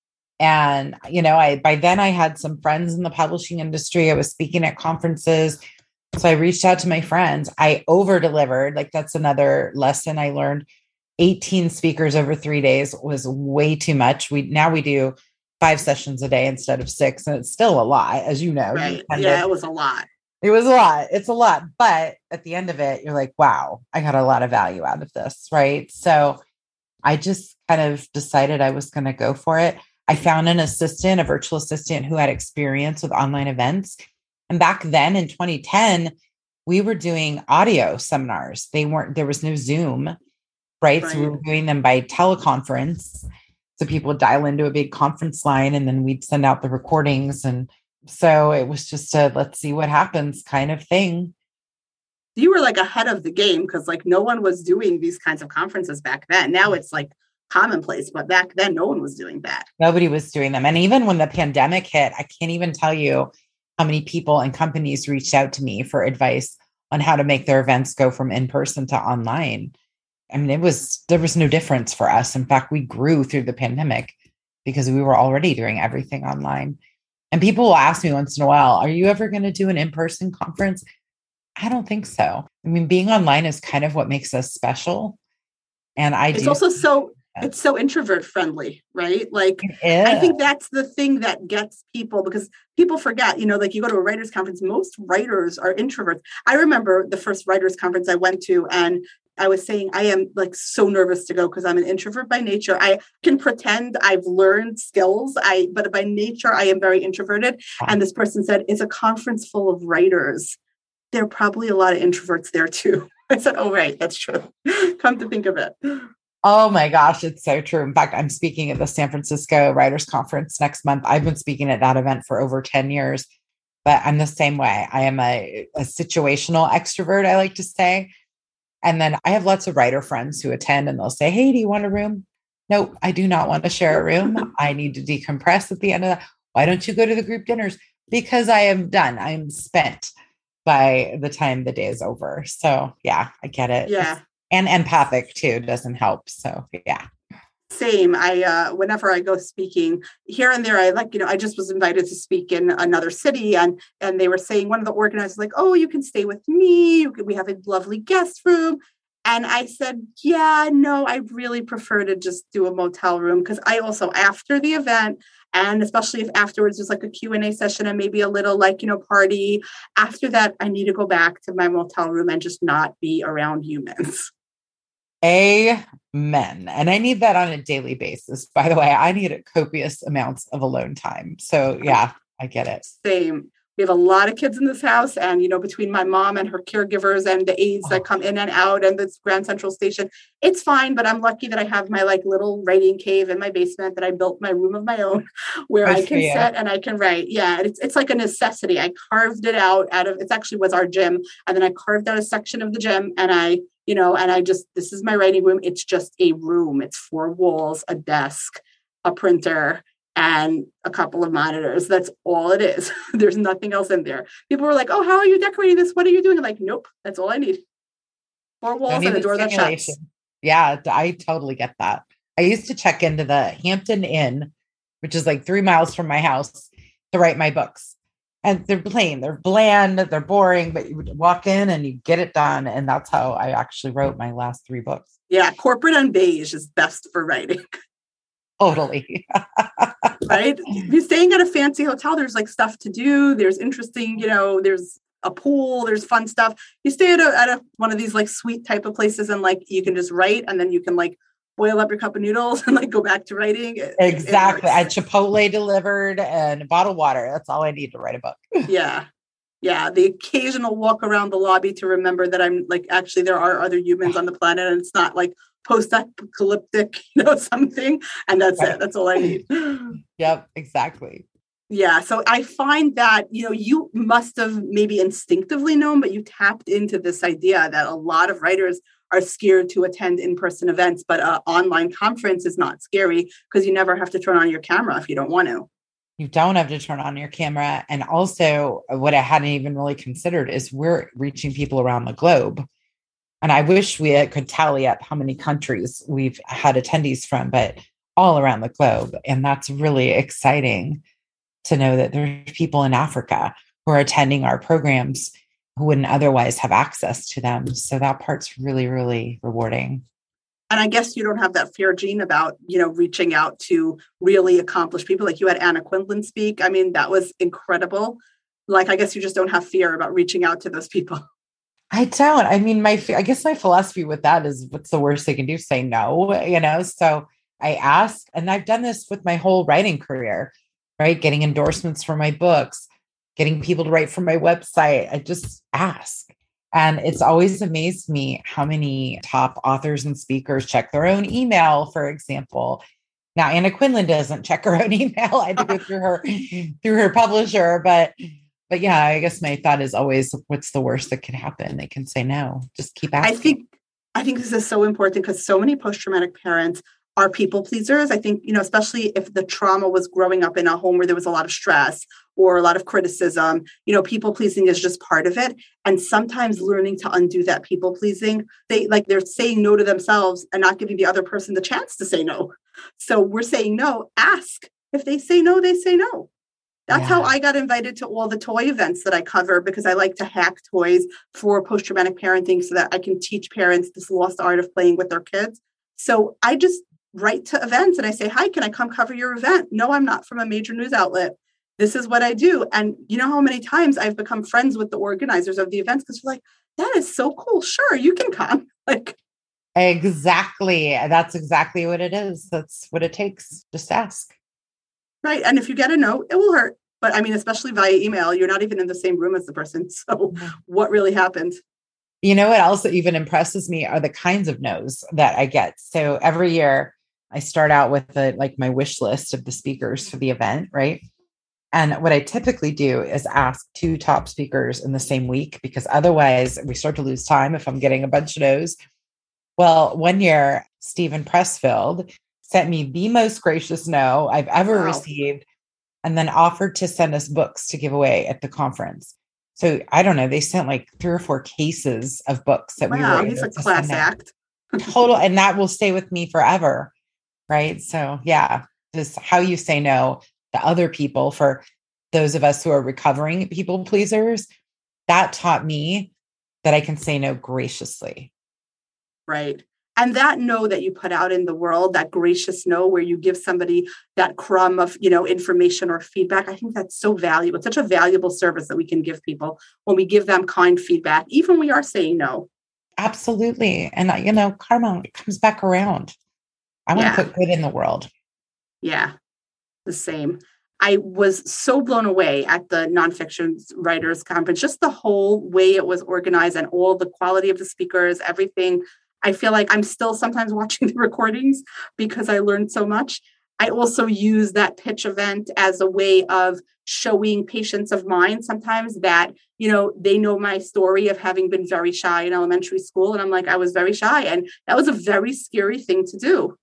and you know i by then i had some friends in the publishing industry i was speaking at conferences so i reached out to my friends i over delivered like that's another lesson i learned 18 speakers over 3 days was way too much we now we do five sessions a day instead of six and it's still a lot as you know right. yeah it was a lot it was a lot it's a lot but at the end of it you're like wow i got a lot of value out of this right so i just kind of decided i was going to go for it I found an assistant, a virtual assistant who had experience with online events. And back then in 2010, we were doing audio seminars. They weren't, there was no Zoom, right? right. So we were doing them by teleconference. So people would dial into a big conference line and then we'd send out the recordings. And so it was just a let's see what happens kind of thing. You were like ahead of the game because like no one was doing these kinds of conferences back then. Now it's like commonplace, but back then no one was doing that. Nobody was doing them. And even when the pandemic hit, I can't even tell you how many people and companies reached out to me for advice on how to make their events go from in person to online. I mean, it was, there was no difference for us. In fact, we grew through the pandemic because we were already doing everything online. And people will ask me once in a while, are you ever going to do an in person conference? I don't think so. I mean, being online is kind of what makes us special. And I it's do- also so it's so introvert friendly, right? Like I think that's the thing that gets people because people forget, you know, like you go to a writers conference, most writers are introverts. I remember the first writers conference I went to and I was saying I am like so nervous to go because I'm an introvert by nature. I can pretend I've learned skills, I but by nature I am very introverted. And this person said, "It's a conference full of writers. There are probably a lot of introverts there too." I said, "Oh right, that's true." Come to think of it. Oh my gosh, it's so true. In fact, I'm speaking at the San Francisco Writers Conference next month. I've been speaking at that event for over 10 years, but I'm the same way. I am a, a situational extrovert, I like to say. And then I have lots of writer friends who attend and they'll say, Hey, do you want a room? Nope, I do not want to share a room. I need to decompress at the end of that. Why don't you go to the group dinners? Because I am done. I'm spent by the time the day is over. So yeah, I get it. Yeah and empathic too doesn't help. So yeah. Same. I uh whenever I go speaking here and there, I like, you know, I just was invited to speak in another city and and they were saying one of the organizers like, oh, you can stay with me. We have a lovely guest room. And I said, yeah, no, I really prefer to just do a motel room because I also after the event, and especially if afterwards there's like a q&a session and maybe a little like you know party after that i need to go back to my motel room and just not be around humans Amen. And I need that on a daily basis. By the way, I need copious amounts of alone time. So, yeah, I get it. Same. We have a lot of kids in this house, and you know, between my mom and her caregivers and the aides that oh. come in and out, and this Grand Central Station, it's fine. But I'm lucky that I have my like little writing cave in my basement that I built my room of my own, where I can sit and I can write. Yeah, it's it's like a necessity. I carved it out out of. It actually was our gym, and then I carved out a section of the gym, and I you know, and I just, this is my writing room. It's just a room. It's four walls, a desk, a printer, and a couple of monitors. That's all it is. There's nothing else in there. People were like, oh, how are you decorating this? What are you doing? I'm like, nope, that's all I need. Four walls and a door that shuts. Yeah, I totally get that. I used to check into the Hampton Inn, which is like three miles from my house, to write my books and they're plain, they're bland, they're boring, but you would walk in and you get it done. And that's how I actually wrote my last three books. Yeah, corporate and beige is best for writing. Totally. right? If you're staying at a fancy hotel, there's like stuff to do, there's interesting, you know, there's a pool, there's fun stuff. You stay at a at a one of these like suite type of places and like you can just write and then you can like boil up your cup of noodles and like go back to writing. It, exactly. At Chipotle delivered and a bottle of water. That's all I need to write a book. yeah. Yeah. The occasional walk around the lobby to remember that I'm like, actually, there are other humans on the planet and it's not like post-apocalyptic, you know, something. And that's it. That's all I need. Yep, exactly. Yeah. So I find that, you know, you must have maybe instinctively known, but you tapped into this idea that a lot of writers are scared to attend in-person events, but an online conference is not scary because you never have to turn on your camera if you don't want to. You don't have to turn on your camera. And also, uh, what I hadn't even really considered is we're reaching people around the globe. And I wish we uh, could tally up how many countries we've had attendees from, but all around the globe. And that's really exciting to know that there's people in Africa who are attending our programs who wouldn't otherwise have access to them. So that part's really, really rewarding. And I guess you don't have that fear, gene, about you know reaching out to really accomplished people. Like you had Anna Quindlen speak. I mean, that was incredible. Like I guess you just don't have fear about reaching out to those people. I don't. I mean, my I guess my philosophy with that is, what's the worst they can do? Say no. You know. So I ask, and I've done this with my whole writing career, right? Getting endorsements for my books, getting people to write for my website. I just ask. And it's always amazed me how many top authors and speakers check their own email, for example. Now, Anna Quindlen doesn't check her own email. I do it through her through her publisher, but but yeah, I guess my thought is always what's the worst that could happen? They can say no. Just keep asking. I think I think this is so important because so many post-traumatic parents are people pleasers. I think, you know, especially if the trauma was growing up in a home where there was a lot of stress or a lot of criticism, you know, people pleasing is just part of it. And sometimes learning to undo that people pleasing, they like they're saying no to themselves and not giving the other person the chance to say no. So we're saying no, ask. If they say no, they say no. That's yeah. how I got invited to all the toy events that I cover because I like to hack toys for post traumatic parenting so that I can teach parents this lost art of playing with their kids. So I just write to events and I say, Hi, can I come cover your event? No, I'm not from a major news outlet. This is what I do. And you know how many times I've become friends with the organizers of the events because they're like, that is so cool. Sure, you can come. Like Exactly. That's exactly what it is. That's what it takes. Just ask. Right. And if you get a no, it will hurt. But I mean, especially via email, you're not even in the same room as the person. So what really happened? You know what else that even impresses me are the kinds of no's that I get. So every year I start out with the like my wish list of the speakers for the event, right? And what I typically do is ask two top speakers in the same week because otherwise we start to lose time if I'm getting a bunch of no's. Well, one year, Steven Pressfield sent me the most gracious no I've ever wow. received and then offered to send us books to give away at the conference. So I don't know, they sent like three or four cases of books that wow, we were. He's a class act. Total, and that will stay with me forever right? So, yeah, just how you say no to other people for those of us who are recovering people pleasers, that taught me that I can say no graciously. Right. And that no that you put out in the world, that gracious no where you give somebody that crumb of, you know, information or feedback, I think that's so valuable. It's such a valuable service that we can give people when we give them kind feedback, even when we are saying no. Absolutely. And, uh, you know, karma comes back around. I want yeah. to put good in the world. Yeah, the same. I was so blown away at the nonfiction writers conference, just the whole way it was organized and all the quality of the speakers, everything. I feel like I'm still sometimes watching the recordings because I learned so much. I also use that pitch event as a way of showing patients of mine sometimes that, you know, they know my story of having been very shy in elementary school. And I'm like, I was very shy. And that was a very scary thing to do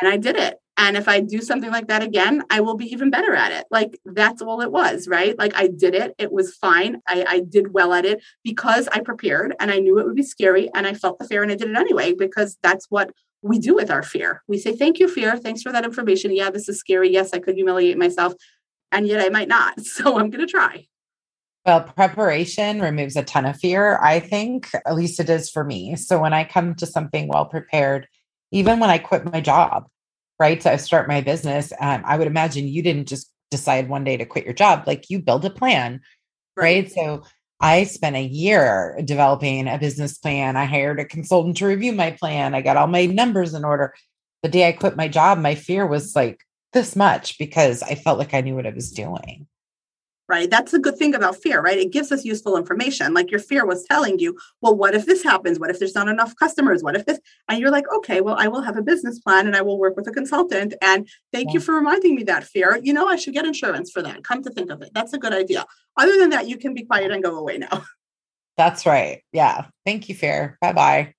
and I did it. And if I do something like that again, I will be even better at it. Like that's all it was, right? Like I did it. It was fine. I, I did well at it because I prepared and I knew it would be scary and I felt the fear and I did it anyway because that's what we do with our fear. We say, Thank you, fear. Thanks for that information. Yeah, this is scary. Yes, I could humiliate myself. And yet I might not. So I'm going to try. Well, preparation removes a ton of fear, I think. At least it is for me. So when I come to something well prepared, even when I quit my job, right? To start my business, um, I would imagine you didn't just decide one day to quit your job. Like you build a plan, right? right? So I spent a year developing a business plan. I hired a consultant to review my plan. I got all my numbers in order. the day I quit my job, my fear was like this much because I felt like I knew what I was doing right? That's the good thing about fear, right? It gives us useful information. Like your fear was telling you, well, what if this happens? What if there's not enough customers? What if this? And you're like, okay, well, I will have a business plan and I will work with a consultant. And thank yeah. you for reminding me that fear. You know, I should get insurance for that. Come to think of it, that's a good idea. Other than that, you can be quiet and go away now. That's right. Yeah. Thank you, fear. Bye bye.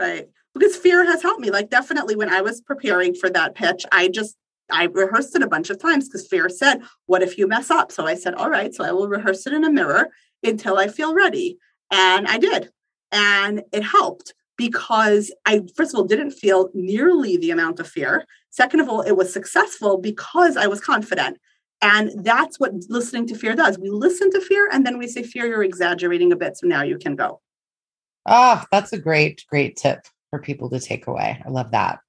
Right. Because fear has helped me. Like, definitely when I was preparing for that pitch, I just I rehearsed it a bunch of times because Fear said, What if you mess up? So I said, All right, so I will rehearse it in a mirror until I feel ready. And I did. And it helped because I, first of all, didn't feel nearly the amount of fear. Second of all, it was successful because I was confident. And that's what listening to fear does. We listen to fear and then we say, Fear, you're exaggerating a bit. So now you can go. Ah, oh, that's a great, great tip for people to take away. I love that.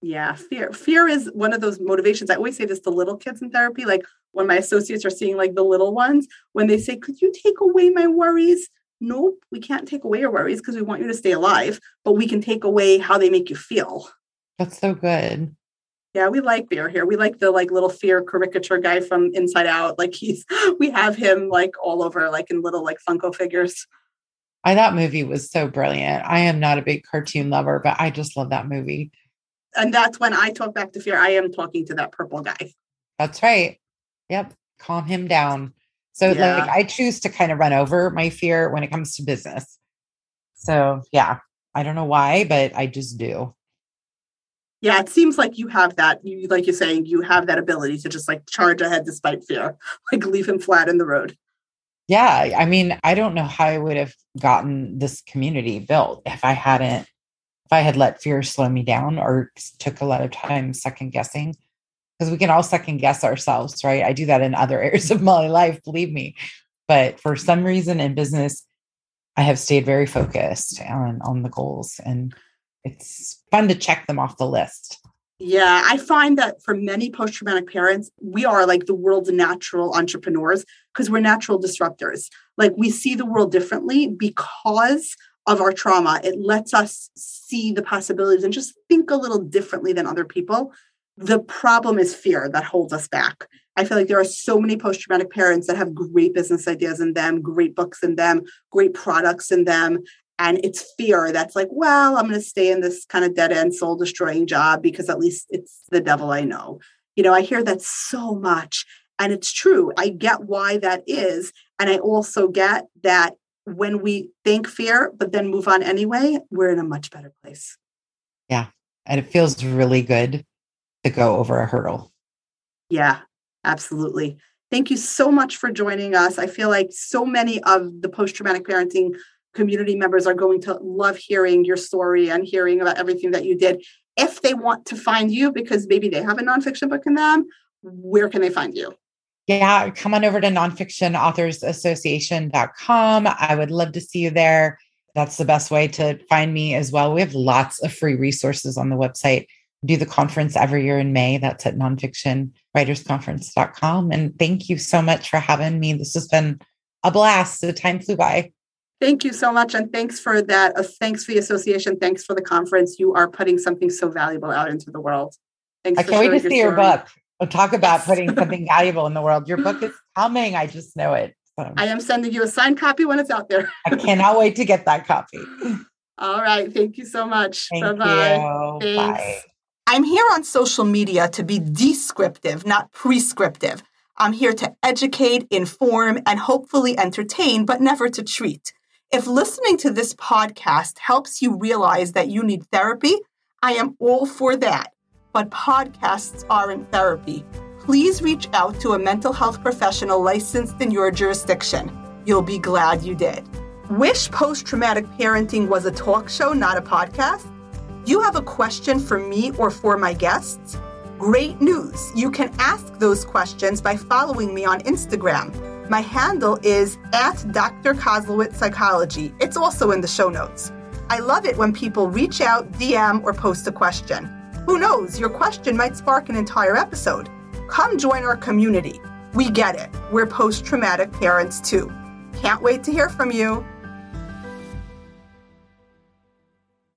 Yeah, fear. Fear is one of those motivations. I always say this to little kids in therapy. Like when my associates are seeing like the little ones, when they say, Could you take away my worries? Nope, we can't take away your worries because we want you to stay alive, but we can take away how they make you feel. That's so good. Yeah, we like fear here. We like the like little fear caricature guy from Inside Out. Like he's we have him like all over, like in little like Funko figures. I that movie was so brilliant. I am not a big cartoon lover, but I just love that movie and that's when I talk back to fear. I am talking to that purple guy. That's right. Yep. Calm him down. So yeah. like I choose to kind of run over my fear when it comes to business. So yeah, I don't know why, but I just do. Yeah, it seems like you have that. You like you're saying you have that ability to just like charge ahead despite fear, like leave him flat in the road. Yeah, I mean, I don't know how I would have gotten this community built if I hadn't if I had let fear slow me down or took a lot of time second guessing, because we can all second guess ourselves, right? I do that in other areas of my life, believe me. But for some reason in business, I have stayed very focused on, on the goals and it's fun to check them off the list. Yeah, I find that for many post traumatic parents, we are like the world's natural entrepreneurs because we're natural disruptors. Like we see the world differently because of our trauma. It lets us see the possibilities and just think a little differently than other people. The problem is fear that holds us back. I feel like there are so many post traumatic parents that have great business ideas in them, great books in them, great products in them. And it's fear that's like, well, I'm going to stay in this kind of dead end, soul destroying job because at least it's the devil I know. You know, I hear that so much. And it's true. I get why that is. And I also get that when we think fear, but then move on anyway, we're in a much better place. Yeah. And it feels really good to go over a hurdle. Yeah, absolutely. Thank you so much for joining us. I feel like so many of the post traumatic parenting community members are going to love hearing your story and hearing about everything that you did. If they want to find you because maybe they have a nonfiction book in them, where can they find you? Yeah, come on over to nonfictionauthorsassociation.com. I would love to see you there. That's the best way to find me as well. We have lots of free resources on the website. We do the conference every year in May. That's at nonfictionwritersconference.com. And thank you so much for having me. This has been a blast. The time flew by. Thank you so much. And thanks for that. Uh, thanks for the association. Thanks for the conference. You are putting something so valuable out into the world. Thanks I can't wait to see your book. We'll talk about putting something valuable in the world. Your book is coming. I just know it. So. I am sending you a signed copy when it's out there. I cannot wait to get that copy. All right. Thank you so much. Bye bye. Bye. I'm here on social media to be descriptive, not prescriptive. I'm here to educate, inform, and hopefully entertain, but never to treat. If listening to this podcast helps you realize that you need therapy, I am all for that but podcasts aren't therapy. Please reach out to a mental health professional licensed in your jurisdiction. You'll be glad you did. Wish Post Traumatic Parenting was a talk show, not a podcast? You have a question for me or for my guests? Great news! You can ask those questions by following me on Instagram. My handle is at Dr. Koslowitz Psychology. It's also in the show notes. I love it when people reach out, DM, or post a question. Who knows, your question might spark an entire episode. Come join our community. We get it. We're post traumatic parents too. Can't wait to hear from you.